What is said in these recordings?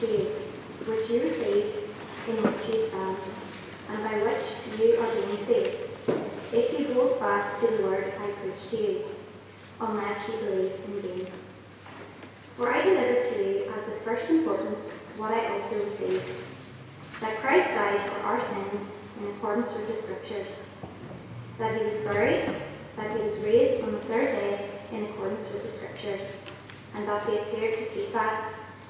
to you, which you received, in which you stand, and by which you are being saved, if you hold fast to the word I preached to you, unless you believed in vain. For I delivered to you as of first importance what I also received, that Christ died for our sins in accordance with the Scriptures, that he was buried, that he was raised on the third day in accordance with the Scriptures, and that he appeared to Cephas,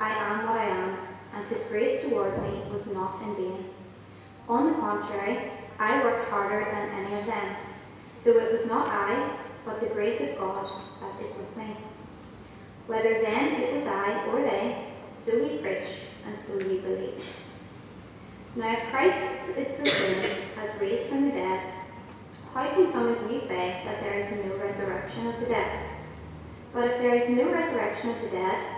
I am what I am, and his grace toward me was not in vain. On the contrary, I worked harder than any of them, though it was not I, but the grace of God that is with me. Whether then it was I or they, so we preach, and so we believe. Now if Christ is proclaimed as raised from the dead, how can some of you say that there is no resurrection of the dead? But if there is no resurrection of the dead,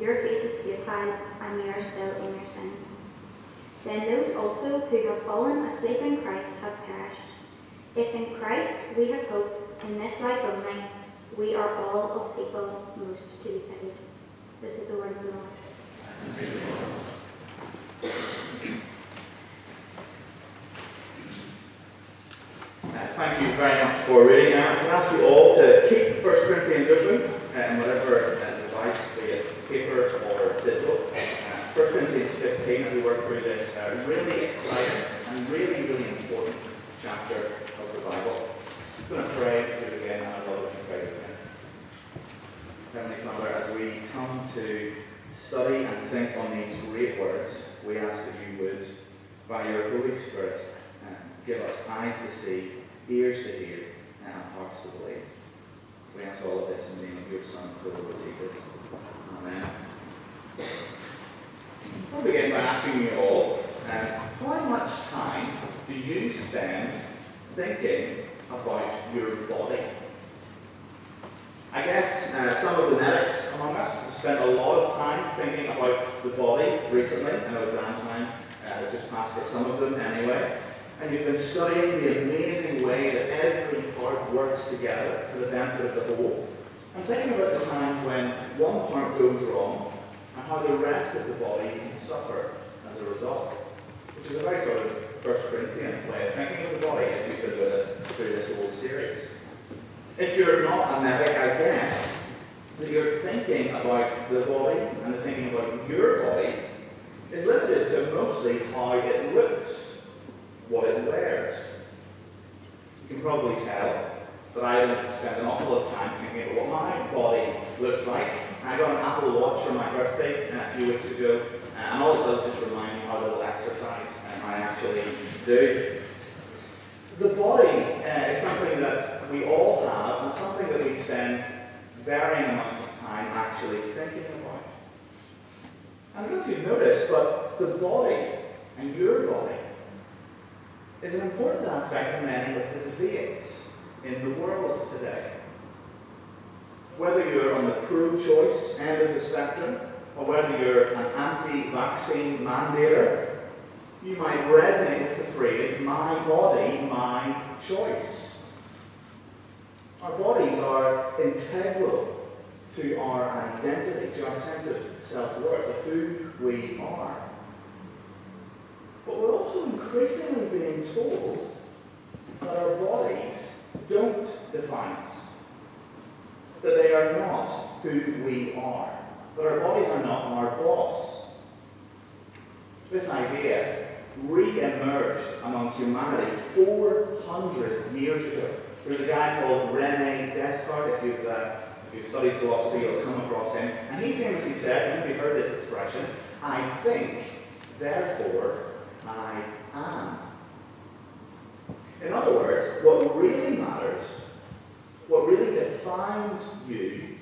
your faith is futile, and you are still in your sins. Then those also who have fallen asleep in Christ have perished. If in Christ we have hope in this life only, we are all of people most to be pitied. This is the word of the Lord. Uh, thank you very much for reading. Uh, I can ask you all to keep 1 Corinthians open and whatever uh, device, be it paper or digital. Uh, 1 Corinthians 15, as we work uh, really exciting and really, really important chapter of the Bible. I'm going to pray through it again, and I'd love to pray me. Heavenly Father, as we come to study and think on these great words, we ask that you would, by your Holy Spirit, um, give us eyes to see, ears to hear, and hearts to believe. We ask all of this in the name of your Son, the Lord Jesus. Amen. I'll begin by asking you all, um, how much time do you spend thinking about your body? I guess uh, some of the medics among us have spent a lot of time thinking about the body recently. I know exam time uh, has just passed for some of them anyway. And you've been studying the amazing way that every part works together for the benefit of the whole. I'm thinking about the time when one part goes wrong and how the rest of the body can suffer as a result. Which a very sort of First Corinthian way of thinking of the body if you've been with us through this whole series. If you're not a medic, I guess that your thinking about the body and the thinking about your body is limited to mostly how it looks, what it wears. You can probably tell that I don't spend an awful lot of time thinking about what my body looks like. I got an Apple Watch for my birthday uh, a few weeks ago, uh, and all it does is remind me how little exercise I actually do. The body uh, is something that we all have and something that we spend varying amounts of time actually thinking about. I don't know if you've noticed, but the body and your body is an important aspect of many of the debates in the world today. Whether you're on the pro-choice end of the spectrum, or whether you're an anti-vaccine mandator, you might resonate with the phrase, my body, my choice. Our bodies are integral to our identity, to our sense of self-worth, of who we are. But we're also increasingly being told that our bodies don't define us, that they are not who we are, that our bodies are not our boss. This idea re-emerged among humanity 400 years ago. There's a guy called Rene Descartes, if you've, uh, if you've studied philosophy, you'll come across him. And he famously said, maybe you've heard this expression, I think, therefore I am. In other words, what really matters, what really defines you,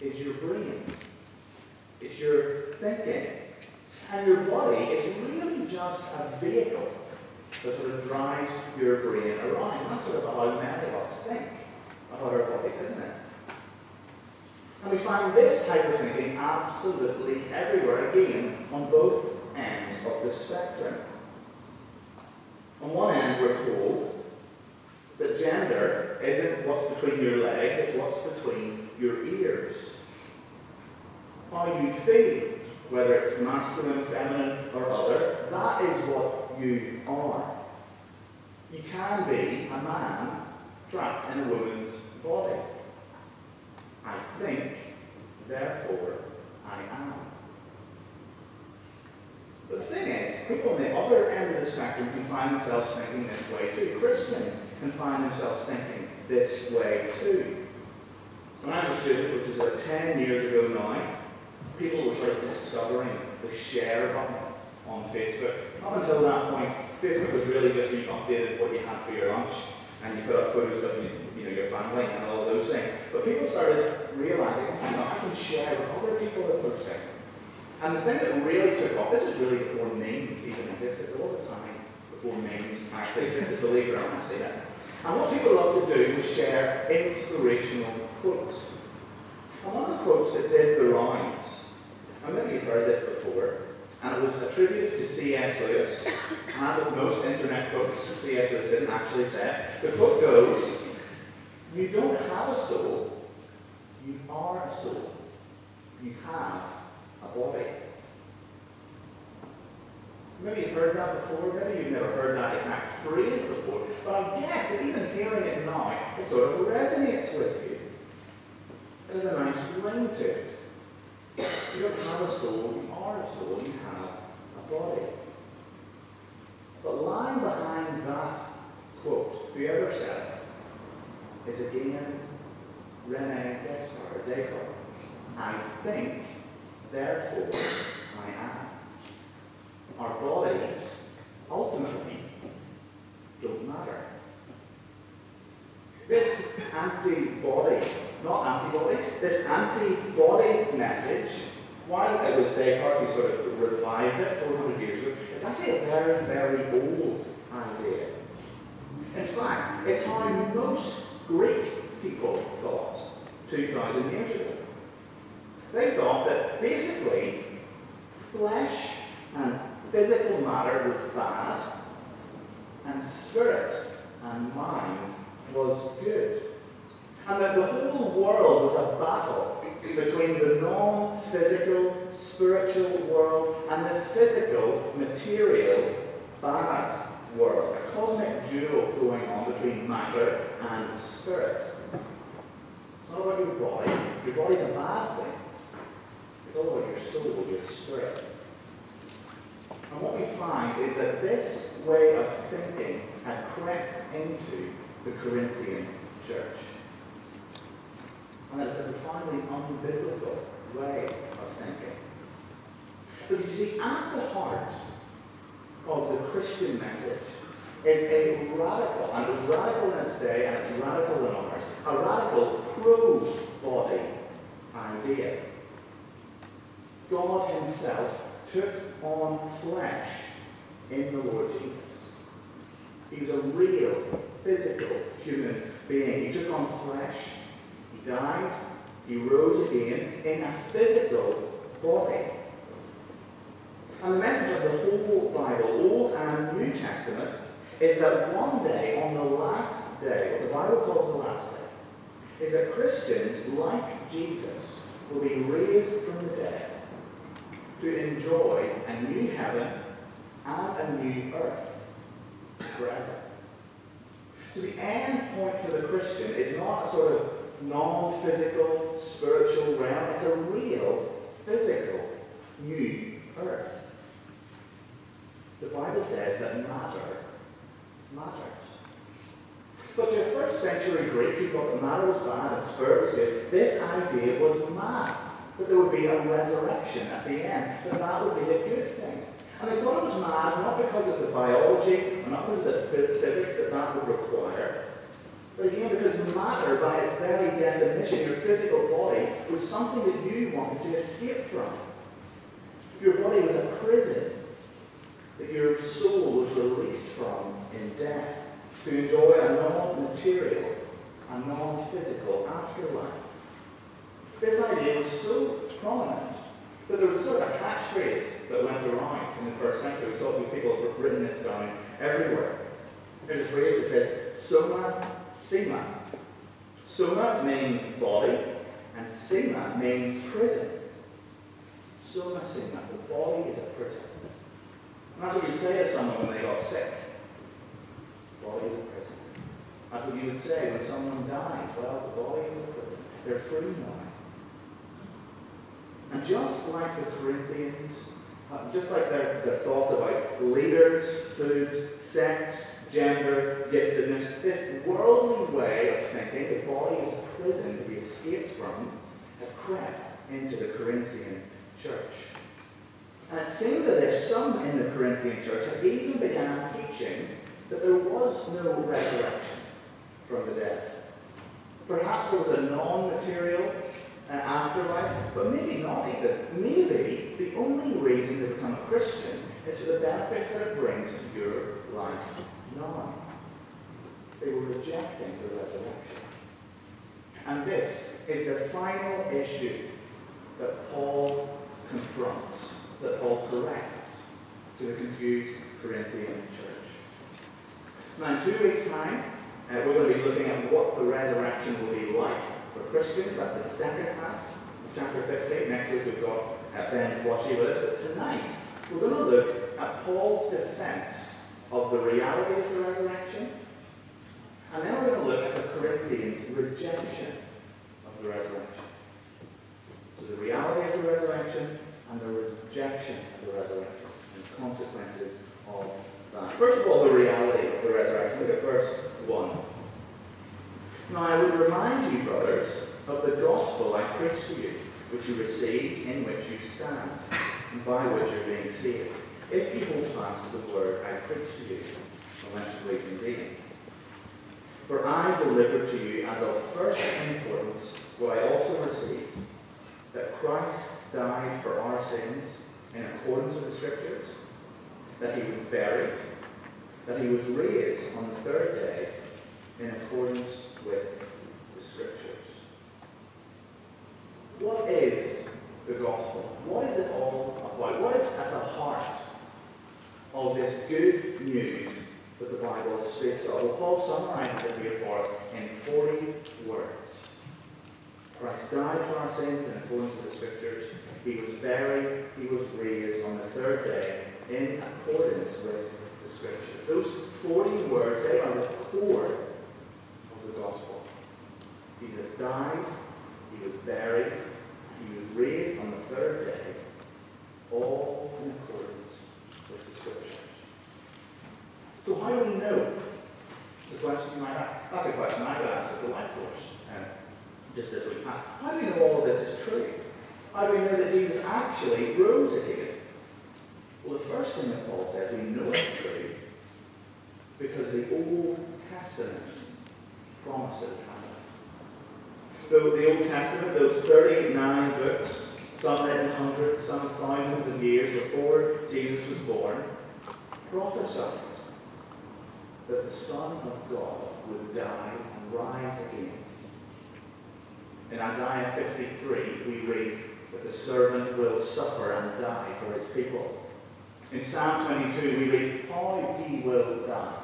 is your brain. It's your thinking. And your body is really just a vehicle that sort of drives your brain around. That's sort of how many of us think about our bodies, isn't it? And we find this type of thinking absolutely everywhere, again, on both ends of the spectrum. On one end, we're told that gender isn't what's between your legs, it's what's between your ears. How you feel, whether it's masculine, feminine, or other, that is what you are. You can be a man trapped in a woman's body. I think, therefore I am. But the thing is, people on the other end of the spectrum can find themselves thinking this way too. Christians can find themselves thinking this way too. When I was a student, which about 10 years ago now, people were sort of discovering the share button on Facebook. Up until that point, Facebook was really just you updated what you had for your lunch and you put up photos of you know, your family and all of those things. But people started realizing, oh, know, I can share what other people are posting. And the thing that really took off, this is really before names even existed. There was a time before names actually existed, believe it or not, I say that. And what people love to do was share inspirational quotes. And one of the quotes that did the rounds, and maybe you've heard this before, and it was attributed to C.S. Lewis. And as with most internet quotes, C.S. Lewis didn't actually say it. The quote goes, You don't have a soul, you are a soul. You have a body. Maybe you've heard that before, maybe you've never heard that exact phrase before, but I guess that even hearing it now, it sort of resonates with you. There's a nice ring to it. Have a soul, you are a soul, you have a body. But lying behind that quote, whoever said it, is again Rene Descartes, Descartes. I think, therefore I am. Our bodies ultimately don't matter. This antibody, not antibodies, this antibody message, while it was Descartes who sort of revived it 400 years ago, it's actually a very, very old idea. In fact, it's how most Greek people thought 2,000 years ago. They thought that basically flesh and physical matter was bad, and spirit and mind was good. And that the whole world was a battle between the non-physical, spiritual world and the physical, material, bad world. A cosmic duel going on between matter and spirit. It's not about your body. Your body's a bad thing. It's about your soul, your spirit. And what we find is that this way of thinking had crept into the Corinthian church. And that's a profoundly unbiblical way of thinking. Because you see, at the heart of the Christian message is a radical, and it's radical in its day, and it's radical in ours, a radical pro-body idea. God himself took on flesh in the Lord Jesus. He was a real, physical human being. He took on flesh. He died. He rose again in a physical body. And the message of the whole Bible, Old and New Testament, is that one day, on the last day, what the Bible calls the last day, is that Christians, like Jesus, will be raised from the dead to enjoy a new heaven and a new earth forever. So the end point for the Christian is not a sort of non-physical, spiritual realm. It's a real, physical, new earth. The Bible says that matter matters. But to a first century Greek who thought that matter was bad and spirit was good, this idea was mad. That there would be a resurrection at the end, that that would be a good thing. And they thought it was mad not because of the biology, or not because of the physics that that would require, but again because matter, by its very definition, your physical body, was something that you wanted to escape from. Your body was a prison that your soul was released from in death to enjoy a non-material, a non-physical afterlife. This idea was so prominent that there was sort of a catchphrase that went around in the first century. We saw people have written this down everywhere. There's a phrase that says, soma sema. Soma means body, and sema means prison. Soma sema, the body is a prison. And that's what you'd say to someone when they got sick. Body is a prison. That's what you would say when someone died. Well, the body is a prison. They're free now. And just like the Corinthians, uh, just like their, their thoughts about leaders, food, sex, gender, giftedness, this worldly way of thinking, the body is a prison to be escaped from, had crept into the Corinthian church. And it seemed as if some in the Corinthian church had even began teaching that there was no resurrection from the dead. Perhaps there was a non-material uh, afterlife, but maybe not even. Maybe the only reason to become a Christian is for the benefits that it brings to your life now. They were rejecting the resurrection. And this is the final issue that Paul confronts, that Paul corrects to the confused Corinthian church. Now, in two weeks' time, uh, we're going to be looking at what the resurrection will be like Christians. That's the second half of chapter 15. Next week we've got uh, Ben Washy with us. But tonight we're going to look at Paul's defense of the reality of the resurrection. And then we're going to look at the Corinthians' rejection of the resurrection. So the reality of the resurrection and the rejection of the resurrection and consequences of that. First of all, the reality of the resurrection. Look at verse 1. Now I would remind you, brothers, of the gospel I preached to you, which you received, in which you stand, and by which you are being saved, if you hold fast to the word I preached to you, unless you wait in vain. For I delivered to you as of first importance what I also received, that Christ died for our sins in accordance with the Scriptures, that he was buried, that he was raised on the third day in accordance with the Scriptures. What is the gospel? What is it all about? What is at the heart of this good news that the Bible speaks of? Well, Paul summarizes it here for us in 40 words. Christ died for our sins in accordance with the Scriptures. He was buried. He was raised on the third day in accordance with the Scriptures. Those 40 words, they are the core the gospel. Jesus died. He was buried. He was raised on the third day, all in accordance with the Scriptures. So how do we know? It's a question you might ask. That's a question I got asked at the life course um, just this week. How do we know all of this is true? How do we know that Jesus actually rose again? Well, the first thing that Paul says, we know it's true because the Old Testament promises the, the Old Testament, those 39 books, some written hundreds, some thousands of years before Jesus was born, prophesied that the Son of God would die and rise again. In Isaiah 53, we read that the servant will suffer and die for his people. In Psalm 22, we read how he will die.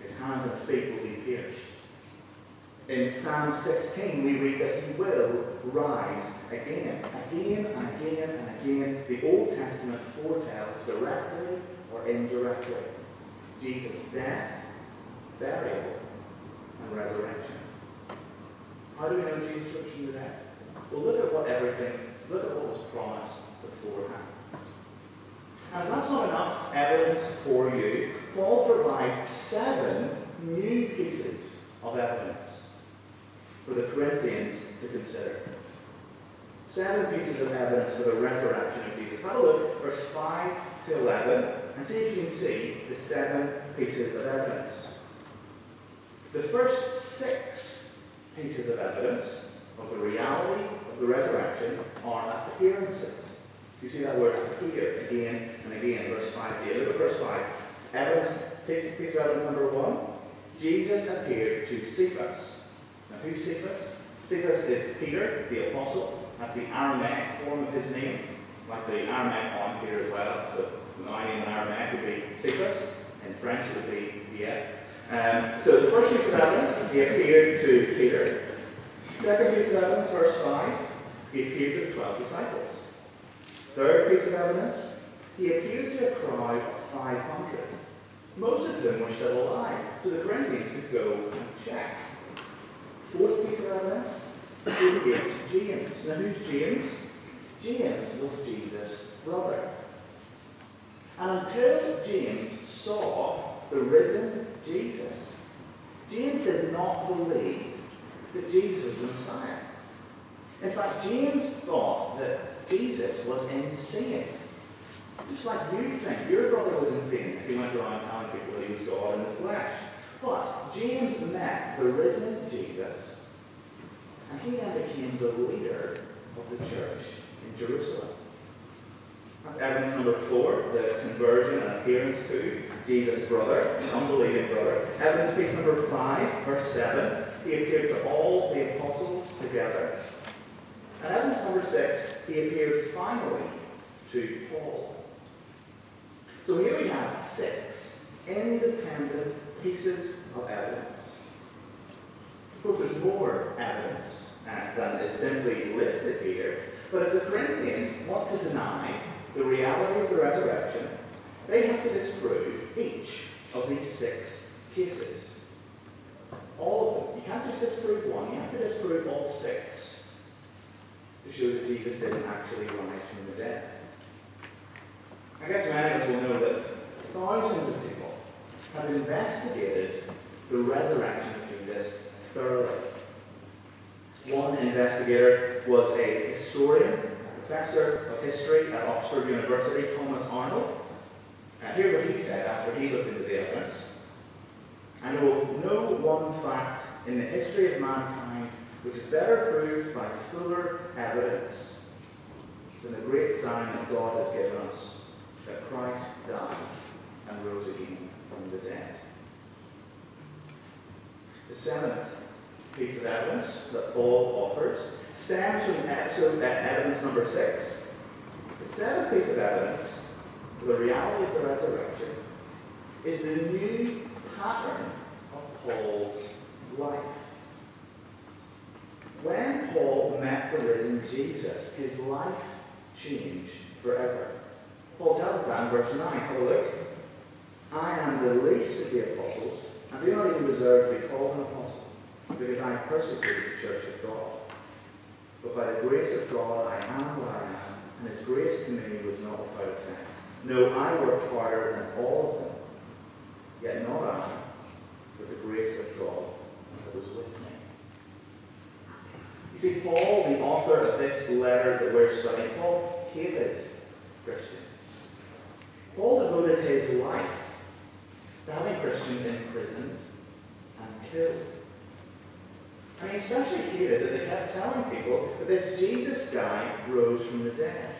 His hands and feet will be pierced. In Psalm 16, we read that he will rise again, again and again and again. The Old Testament foretells directly or indirectly Jesus' death, burial, and resurrection. How do we know Jesus rose from the dead? Well, look at what everything, look at what was promised beforehand. And if that's not enough evidence for you, Paul provides seven new pieces of evidence for the Corinthians to consider. Seven pieces of evidence for the resurrection of Jesus. Have a look, verse 5 to 11, and see if you can see the seven pieces of evidence. The first six pieces of evidence of the reality of the resurrection are appearances. You see that word appear again and again, verse 5 here. Look at verse 5. Evidence, piece, piece of evidence number one. Jesus appeared to Cephas. Who's Cephas? Cephas is Peter, the apostle. That's the Aramaic form of his name, like the Aramaic on Peter as well. So my name in Aramaic would be Cephas. In French it would be Pierre. Um, so the first piece of evidence, he appeared to Peter. Second piece of evidence, verse 5, he appeared to the 12 disciples. Third piece of evidence, he appeared to a crowd of 500. Most of them were still alive, so the Corinthians could go and check. Fourth Peter he appeared to James. Now who's James? James was Jesus' brother. And until James saw the risen Jesus, James did not believe that Jesus was the Messiah. In fact, James thought that Jesus was insane. Just like you think. Your brother was insane if he went around telling people that he was God in the flesh. But James met the risen Jesus, and he then became the leader of the church in Jerusalem. That's evidence number four, the conversion and appearance to Jesus' brother, unbelieving brother. Evidence piece number five, verse seven, he appeared to all the apostles together. And evidence number six, he appeared finally to Paul. So here we have six independent pieces of evidence. Of course, there's more evidence than is simply listed here. But if the Corinthians want to deny the reality of the resurrection, they have to disprove each of these six cases. All of them. You can't just disprove one, you have to disprove all six to show that Jesus didn't actually rise from the dead. I guess many of us will know that thousands of people have investigated the resurrection of Jesus thoroughly. One investigator was a historian, professor of history at Oxford University, Thomas Arnold. And here's what he said after he looked into the evidence. I know no one fact in the history of mankind which is better proved by fuller evidence than the great sign that God has given us that Christ died and rose again from the dead. The seventh piece of evidence that Paul offers stems from episode, evidence number six. The seventh piece of evidence for the reality of the resurrection is the new pattern of Paul's life. When Paul met the risen Jesus, his life changed forever. Paul tells us that in verse 9. Have a look. I am the least of the apostles, and do not even deserve to be called an apostle, because I persecuted the church of God. But by the grace of God I am what I am, and his grace to me was not without effect. No, I worked harder than all of them, yet not I, but the grace of God that was with me. You see, Paul, the author of this letter that we're studying, Paul hated Christians. Paul devoted his life to having Christians imprisoned and killed. And he especially hated that they kept telling people that this Jesus guy rose from the dead.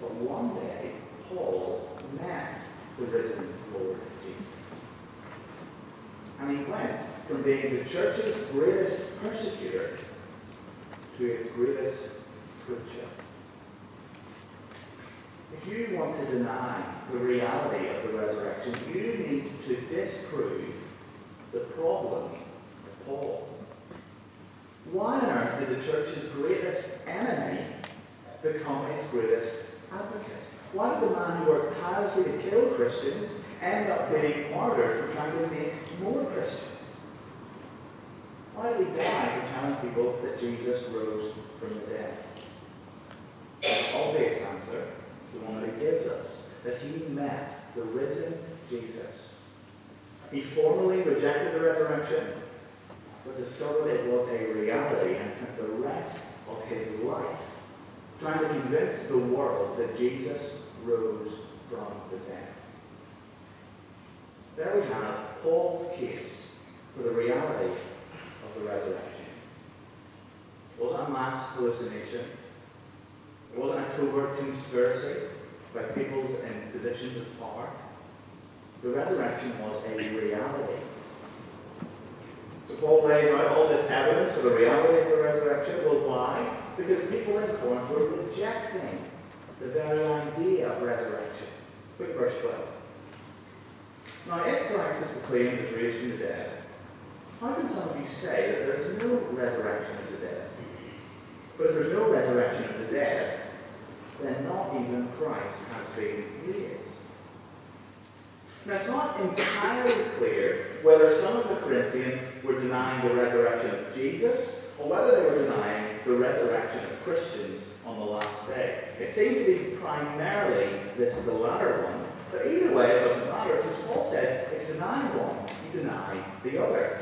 But one day, Paul met the risen Lord Jesus. And he went from being the church's greatest persecutor to its greatest preacher. If you want to deny the reality of the resurrection, you need to disprove the problem of Paul. Why on earth did the church's greatest enemy become its greatest advocate? Why did the man who worked tirelessly to kill Christians end up being martyred for trying to make more Christians? Why did he die for telling people that Jesus rose from the dead? Obvious answer the one that gives us. That he met the risen Jesus. He formally rejected the resurrection, but discovered it was a reality and spent the rest of his life trying to convince the world that Jesus rose from the dead. There we have Paul's case for the reality of the resurrection. Wasn't a mass hallucination. It wasn't a covert conspiracy by peoples in positions of power. The resurrection was a reality. So Paul lays out all this evidence for the reality of the resurrection. Well, why? Because people in Corinth were rejecting the very idea of resurrection. Quick verse 12. Now, if Christ is proclaimed as raised from the dead, how can some of you say that there is no resurrection of the dead? But if there's no resurrection of the dead, then not even Christ has been raised. Now, it's not entirely clear whether some of the Corinthians were denying the resurrection of Jesus or whether they were denying the resurrection of Christians on the last day. It seems to be primarily this, the latter one, but either way it doesn't matter because Paul says if you deny one, you deny the other.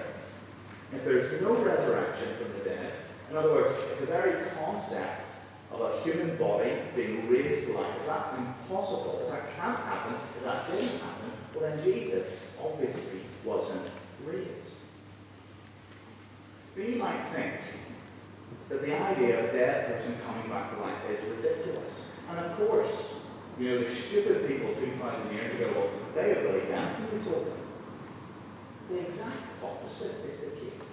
If there's no resurrection from the dead, in other words, if the very concept of a human body being raised to life, if that's impossible, if that can't happen, if that didn't happen, well then Jesus obviously wasn't raised. But you might think that the idea of a dead person coming back to life is ridiculous. And of course, you know, the stupid people 2,000 years ago, well, they had believed anything we told them. The exact opposite is the case.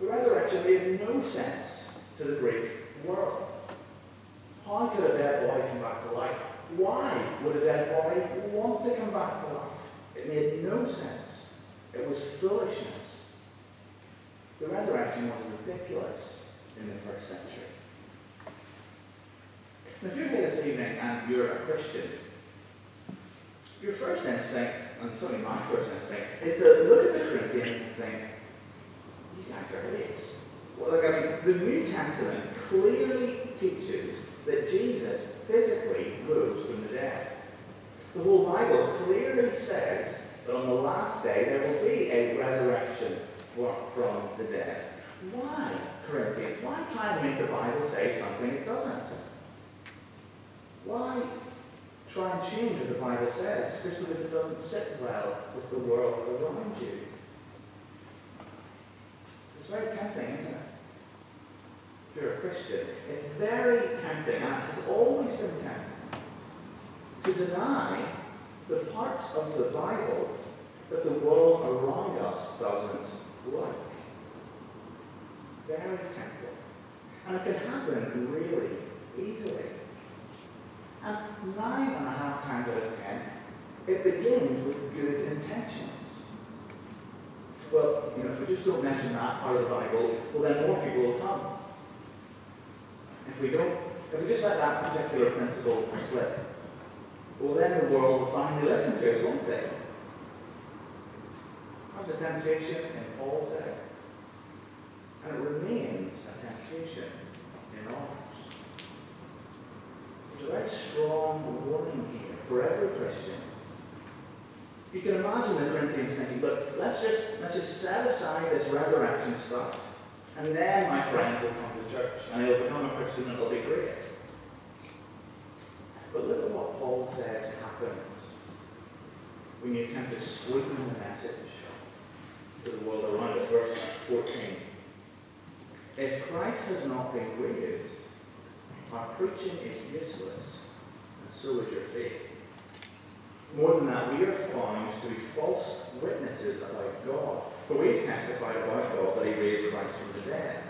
The resurrection made no sense to the Greek world. How could a dead body come back to life? Why would a dead body want to come back to life? It made no sense. It was foolishness. The resurrection was ridiculous in the first century. Now, if you're here this evening and you're a Christian, your first instinct, and certainly my first instinct, is to look at the Corinthians and think, you guys are idiots. Well, look, I mean, the New Testament clearly teaches that Jesus physically rose from the dead. The whole Bible clearly says that on the last day there will be a resurrection from the dead. Why, Corinthians? Why try and make the Bible say something it doesn't? Why try and change what the Bible says just because it doesn't sit well with the world around you? It's very tempting, isn't it? If you're a Christian, it's very tempting, and it's always been tempting, to deny the parts of the Bible that the world around us doesn't like. Very tempting. And it can happen really easily. And nine and a half times out of ten, it begins with good intentions. Well, you know, if we just don't mention that part of the Bible, well then more people will come. If we don't, if we just let that particular principle slip, well then the world will finally listen to us, won't they? That was a temptation in Paul's day. And it remains a temptation in ours. There's a very strong warning here for every Christian. You can imagine the Corinthians thinking, look, let's just let's just set aside this resurrection stuff, and then my friend will come to church and he'll become a Christian and it'll be great. But look at what Paul says happens when you attempt to sweeten the message to the world around us. Verse 14. If Christ has not been raised, our preaching is useless, and so is your faith. More than that, we are found to be false witnesses about God. For we have testified about God that he raised Christ from the dead.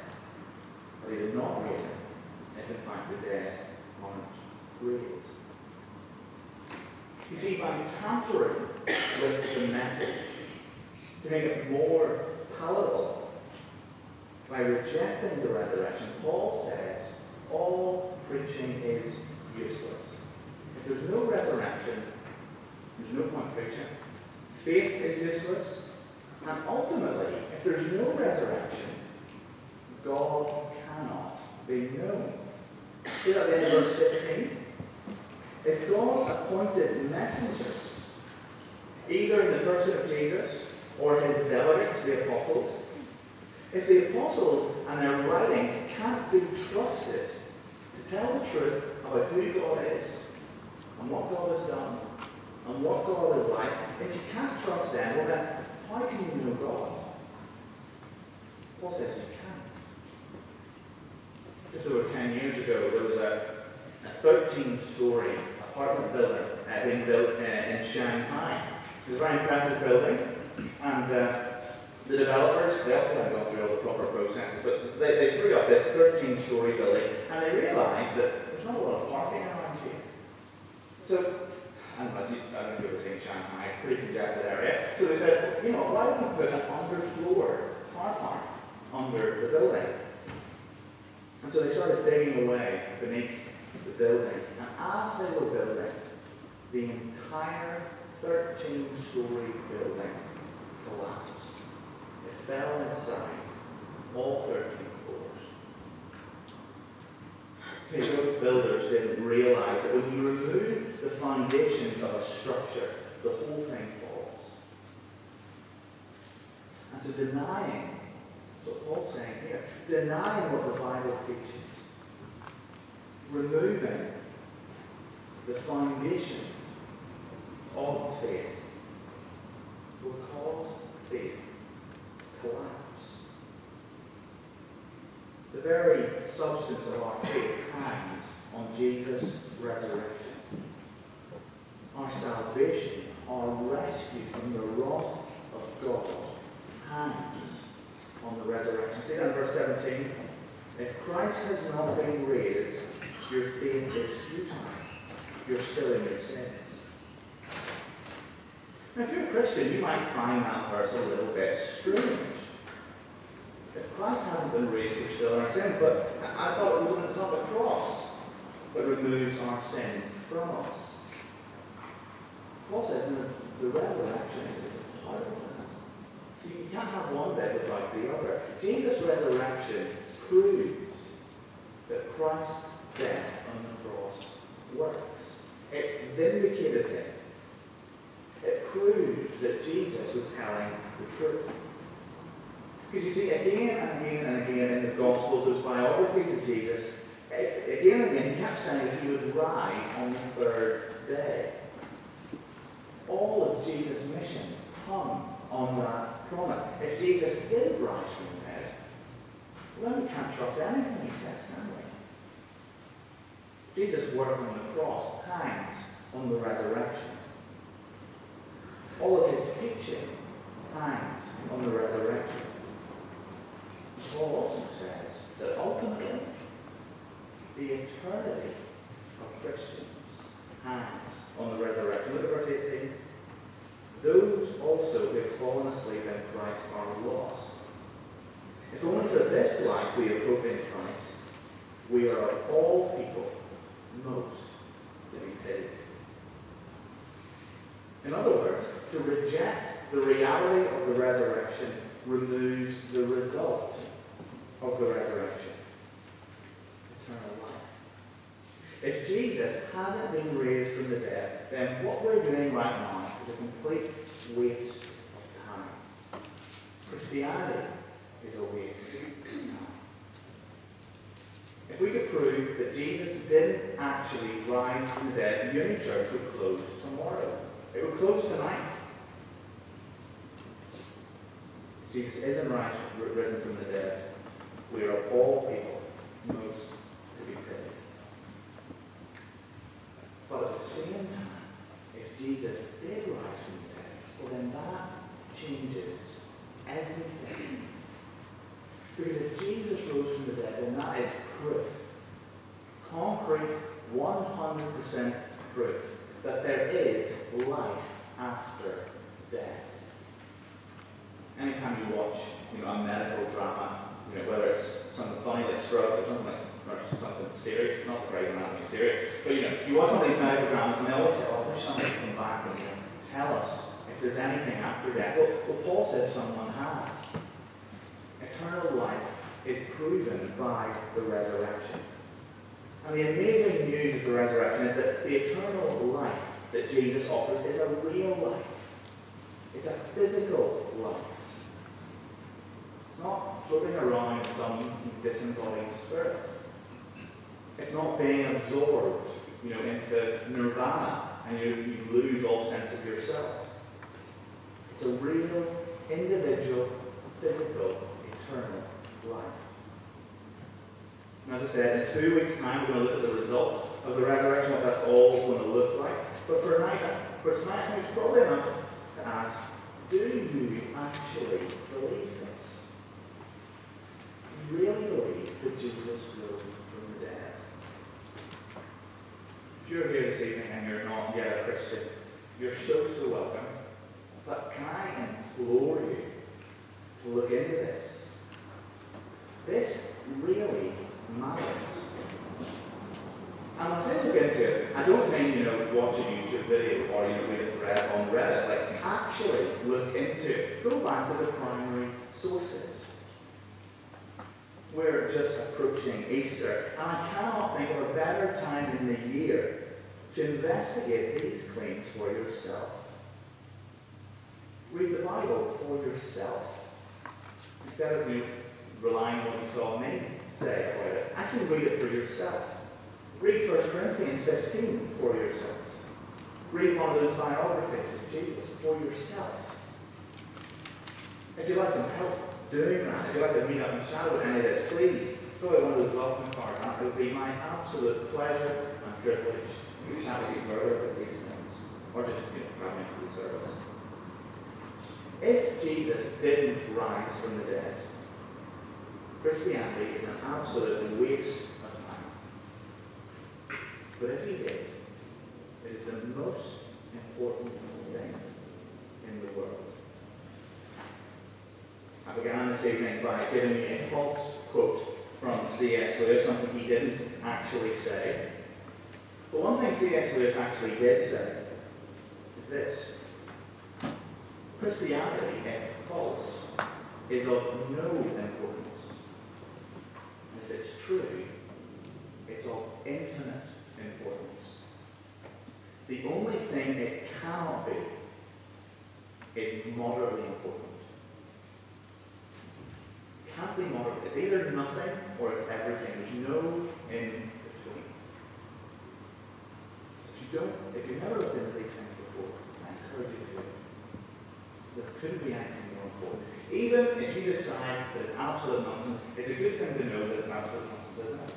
But he did not raise him, if in fact the dead aren't raised. You see, by tampering with the message to make it more palatable, by rejecting the resurrection, Paul says all preaching is useless. If there's no resurrection, there's no point preaching. Faith is useless. And ultimately, if there's no resurrection, God cannot be known. See that verse 15? God appointed messengers, either in the person of Jesus or his delegates, the apostles, if the apostles and their writings can't be trusted to tell the truth about who God is and what God has done and what God is like, if you can't trust them, well then, how can you know God? Paul says you can. Just over 10 years ago, there was a 13-story apartment building uh, being built uh, in Shanghai. It was a very impressive building, and uh, the developers, they also hadn't gone through all the proper processes, but they, they threw up this 13-story building, and they realised that there's not a lot of parking around here. So, I don't, know, if you've seen Shanghai, it's a pretty congested area. So they said, you know, why don't we put an underfloor car park under the building? And so they started digging away beneath the building. And as they were building, the entire 13-story building collapsed. It fell inside all 13 floors. See, those builders didn't realize that when you remove the foundations of a structure, the whole thing falls. And so denying, what Paul's saying here, denying what the Bible teaches, removing the foundation of faith will cause faith collapse. The very substance of our faith hangs on Jesus' resurrection. Our salvation, our rescue from the wrath of God hangs on the resurrection. See that in verse 17? If Christ has not been raised, your faith is futile. You're still in your sins. Now, if you're a Christian, you might find that verse a little bit strange. If Christ hasn't been raised, we're still in our sins. But I thought it was not the cross that removes our sins from us. Paul says no, the resurrection is, a part of that. So you can't have one bit without the other. Jesus' resurrection proves that Christ's death on the cross works. It vindicated him. It proved that Jesus was telling the truth. Because you see, again and again and again in the Gospels, those biographies of Jesus, again and again, he kept saying that he would rise on the third day. All of Jesus' mission hung on that promise. If Jesus did rise from the dead, well, then we can't trust anything he says, can we? Jesus' work on the cross hangs on the resurrection. All of his teaching hangs on the resurrection. Paul also says that ultimately the eternity of Christians hangs on the resurrection. Look at verse 18. Those also who have fallen asleep in Christ are lost. If only for this life we have hope in Christ, we are of all people most to be pitied. In other words, to reject the reality of the resurrection removes the result of the resurrection eternal life. If Jesus hasn't been raised from the dead, then what we're doing right now is a complete waste of time. Christianity is a waste of time. If we could prove that Jesus didn't actually rise from the dead, Uni Church would close tomorrow. It would close tonight. Jesus isn't rise, risen from the dead. We are all people most to be pitied. But at the same time, if Jesus did rise from the dead, well then that changes everything. Because if Jesus rose from the dead, then that is proof, concrete, 100% proof, that there is life after death. Anytime you watch you know, a medical drama, you know, whether it's something funny like Scrubs or something like or something serious, not the Grey's Anatomy serious, but you know, you watch one of these medical dramas and they always say, oh, there's somebody come back and tell us if there's anything after death. Well, well, Paul says someone has. Is proven by the resurrection. And the amazing news of the resurrection is that the eternal life that Jesus offers is a real life. It's a physical life. It's not floating around some disembodied spirit. It's not being absorbed, you know, into nirvana and you, you lose all sense of yourself. It's a real, individual, physical, eternal life. And as I said, in two weeks' time, we're going to look at the result of the resurrection, what that's all going to look like. But for tonight, for tonight, it's probably enough to ask, do you actually believe this? Do you really believe that Jesus rose from the dead? If you're here this evening and you're not yet a Christian, you're so, so welcome. But can I implore you to look into this? This really matters. And I say into it, I don't mean, you know, watch a YouTube video or, you read a thread on Reddit. Like, actually look into it. Go back to the primary sources. We're just approaching Easter, and I cannot think of a better time in the year to investigate these claims for yourself. Read the Bible for yourself. Instead of you relying on what you saw me say it, actually read it for yourself. Read 1 Corinthians 15 for yourself. Read one of those biographies of Jesus for yourself. If you'd like some help doing that, if you'd like to meet up and chat with any of this, please fill out one of those welcome cards. That would be my absolute pleasure and privilege to chat with you further about these things. Or just, you know, grab me for the service. If Jesus didn't rise from the dead, Christianity is an absolute waste of time. But if he did, it is the most important thing in the world. I began this evening by giving you a false quote from C.S. Lewis, something he didn't actually say. But one thing C.S. Lewis actually did say is this. Christianity, if false, is of no importance. And if it's true, it's of infinite importance. The only thing it cannot be is moderately important. It can't be moderate. It's either nothing or it's everything. There's no in between. If you don't, if you've never looked into these things before, I encourage you to do it. There couldn't be anything more important. Even if you decide that it's absolute nonsense, it's a good thing to know that it's absolute nonsense, isn't it?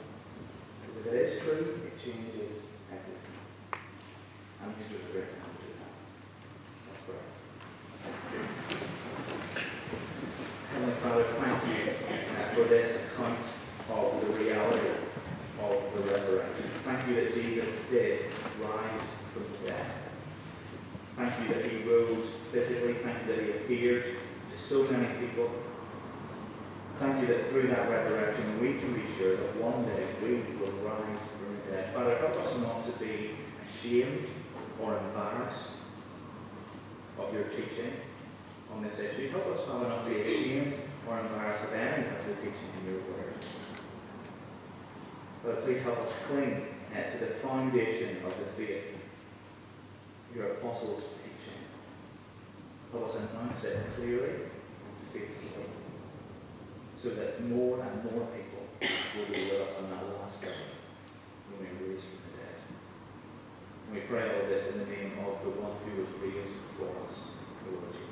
Because if it is true, it changes everything. And Easter is a great time to do that. Let's pray. Heavenly Father, thank you uh, for this account of the reality of the resurrection. Thank you that Jesus did rise from the dead. Thank you that he rose physically. Thank you that he to so many people. Thank you that through that resurrection we can be sure that one day we will rise from the dead. Father, help us not to be ashamed or embarrassed of your teaching on this issue. Help us, Father, not to be ashamed or embarrassed of any of the teaching in your word. Father, please help us cling uh, to the foundation of the faith, your apostles' clearly and faithfully, so that more and more people will be with us on that last day when we raise from the dead. And we pray all this in the name of the one who was raised for us, Lord.